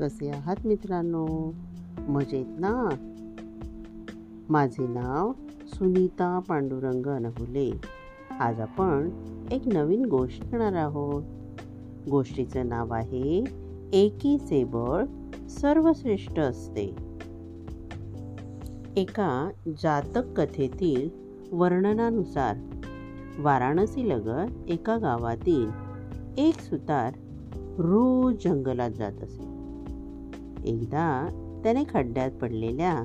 कसे आहात मित्रांनो? मजेत ना? माझे नाव सुनीता पांडुरंग अनहुले. आज आपण एक नवीन गोष्ट करणार आहोत. गोष्टीचं नाव आहे एकीचे बळ सर्वश्रेष्ठ असते. एका जातक कथेतील वर्णनानुसार वाराणसी लगत एका गावातील एक सुतार रोज जंगलात जात असे. एकदा त्याने खड्ड्यात पडलेल्या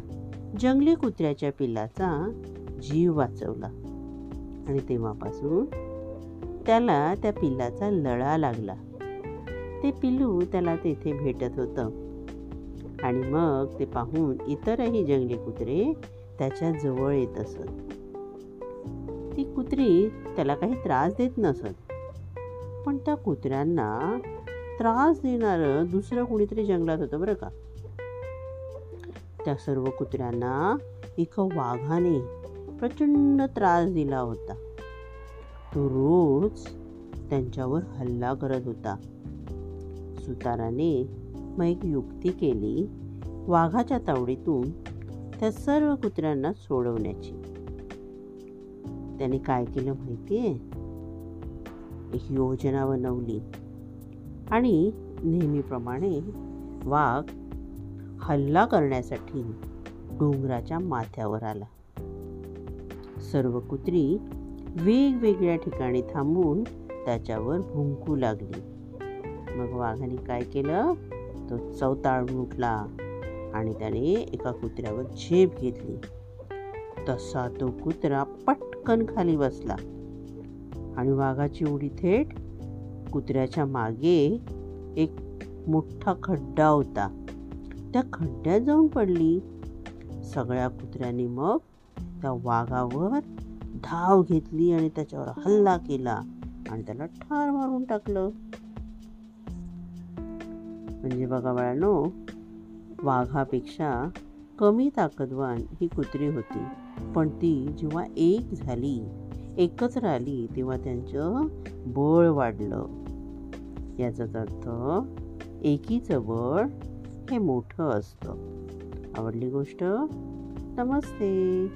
जंगली कुत्र्याच्या पिल्लाचा जीव वाचवला. आणि तेव्हापासून त्याला त्या पिल्लाचा लळा लागला. ते पिल्लू त्याला तेथे भेटत होतं. आणि मग ते पाहून इतरही जंगली कुत्रे त्याच्याजवळ येत असत. ती कुत्री त्याला काही त्रास देत नसत. पण त्या कुत्र्यांना त्रास देणारं दुसरं कुणीतरी जंगलात होतं बरं का. त्या सर्व कुत्र्यांना एका वाघाने प्रचंड त्रास दिला होता. तो रोज त्यांच्यावर हल्ला करत होता. सुताराने मग एक युक्ती केली वाघाच्या तावडीतून त्या सर्व कुत्र्यांना सोडवण्याची. त्याने काय केलं माहितीये? एक योजना बनवली. आणि नेहमीप्रमाणे वाघ हल्ला करण्यासाठी डोंगराच्या माथ्यावर आला. सर्व कुत्री वेगवेगळ्या ठिकाणी थांबून त्याच्यावर भुंकू लागली. मग वाघाने काय केलं? तो चवताळून उठला आणि त्याने एका कुत्र्यावर झेप घेतली. तसा तो कुत्रा पटकन खाली बसला आणि वाघाची उडी थेट कुत्र्याच्या मागे एक मोठा खड्डा होता. त्या खड्ड्यात जाऊन पडली. सगळ्या कुत्र्यांनी मग त्या वाघावर धाव घेतली आणि त्याच्यावर हल्ला केला आणि त्याला ठार मारून टाकलं. म्हणजे बघा बाळानो वाघापेक्षा कमी ताकदवान ही कुत्री होती. पण ती जेव्हा एक झाली एकत्र आली तेव्हा त्यांचं बळ वाढलं. याचाच अर्थ एकीचं बळ हे मोठं असतं. आवडली गोष्ट? नमस्ते.